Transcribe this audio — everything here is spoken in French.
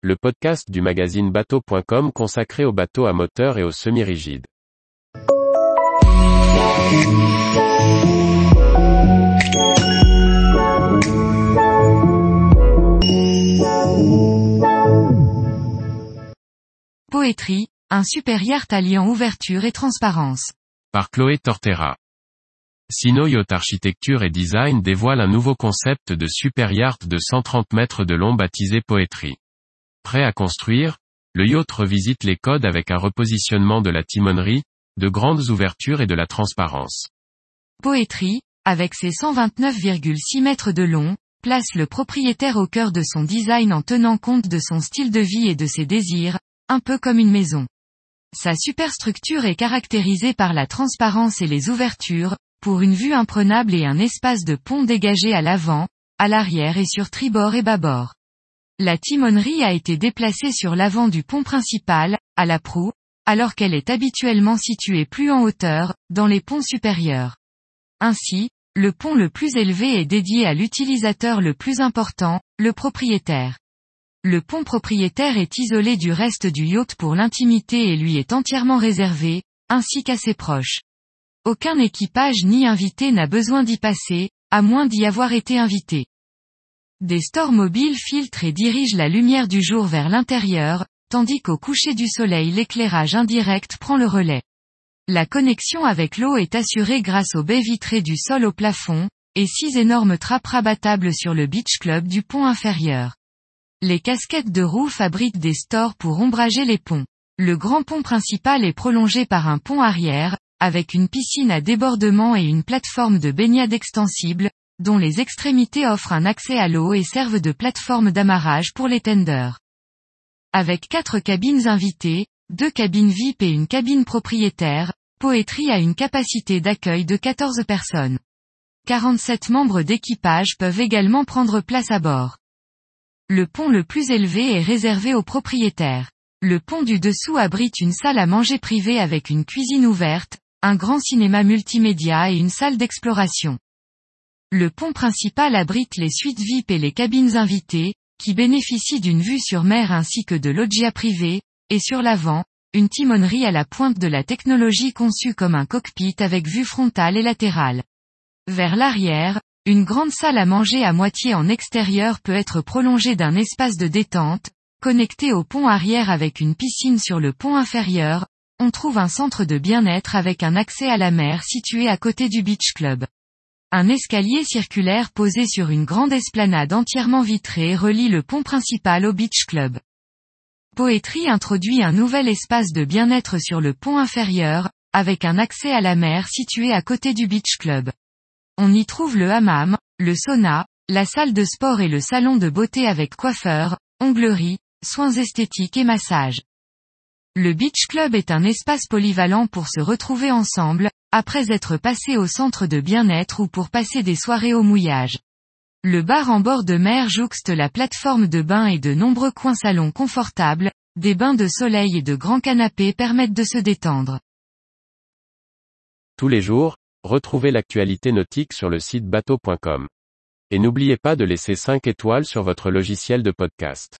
le podcast du magazine bateau.com consacré aux bateaux à moteur et aux semi-rigides. Poétrie, un super yacht alliant ouverture et transparence. Par Chloé Tortera. Sino Yacht Architecture et Design dévoile un nouveau concept de super yacht de 130 mètres de long baptisé Poétrie. Prêt à construire, le yacht revisite les codes avec un repositionnement de la timonerie, de grandes ouvertures et de la transparence. Poétrie, avec ses 129,6 mètres de long, place le propriétaire au cœur de son design en tenant compte de son style de vie et de ses désirs, un peu comme une maison. Sa superstructure est caractérisée par la transparence et les ouvertures, pour une vue imprenable et un espace de pont dégagé à l'avant, à l'arrière et sur tribord et bâbord. La timonerie a été déplacée sur l'avant du pont principal, à la proue, alors qu'elle est habituellement située plus en hauteur, dans les ponts supérieurs. Ainsi, le pont le plus élevé est dédié à l'utilisateur le plus important, le propriétaire. Le pont propriétaire est isolé du reste du yacht pour l'intimité et lui est entièrement réservé, ainsi qu'à ses proches. Aucun équipage ni invité n'a besoin d'y passer, à moins d'y avoir été invité. Des stores mobiles filtrent et dirigent la lumière du jour vers l'intérieur, tandis qu'au coucher du soleil l'éclairage indirect prend le relais. La connexion avec l'eau est assurée grâce aux baies vitrées du sol au plafond, et six énormes trappes rabattables sur le beach club du pont inférieur. Les casquettes de roue fabriquent des stores pour ombrager les ponts. Le grand pont principal est prolongé par un pont arrière, avec une piscine à débordement et une plateforme de baignade extensible, dont les extrémités offrent un accès à l'eau et servent de plateforme d'amarrage pour les tenders. Avec quatre cabines invitées, deux cabines VIP et une cabine propriétaire, Poétrie a une capacité d'accueil de 14 personnes. 47 membres d'équipage peuvent également prendre place à bord. Le pont le plus élevé est réservé aux propriétaires. Le pont du dessous abrite une salle à manger privée avec une cuisine ouverte, un grand cinéma multimédia et une salle d'exploration. Le pont principal abrite les suites VIP et les cabines invitées, qui bénéficient d'une vue sur mer ainsi que de loggia privés, et sur l'avant, une timonerie à la pointe de la technologie conçue comme un cockpit avec vue frontale et latérale. Vers l'arrière, une grande salle à manger à moitié en extérieur peut être prolongée d'un espace de détente, connecté au pont arrière avec une piscine sur le pont inférieur, on trouve un centre de bien-être avec un accès à la mer situé à côté du beach club. Un escalier circulaire posé sur une grande esplanade entièrement vitrée relie le pont principal au beach club. Poétrie introduit un nouvel espace de bien-être sur le pont inférieur, avec un accès à la mer situé à côté du beach club. On y trouve le hammam, le sauna, la salle de sport et le salon de beauté avec coiffeur, onglerie, soins esthétiques et massage. Le Beach Club est un espace polyvalent pour se retrouver ensemble, après être passé au centre de bien-être ou pour passer des soirées au mouillage. Le bar en bord de mer jouxte la plateforme de bain et de nombreux coins salons confortables, des bains de soleil et de grands canapés permettent de se détendre. Tous les jours, Retrouvez l'actualité nautique sur le site bateau.com. Et n'oubliez pas de laisser 5 étoiles sur votre logiciel de podcast.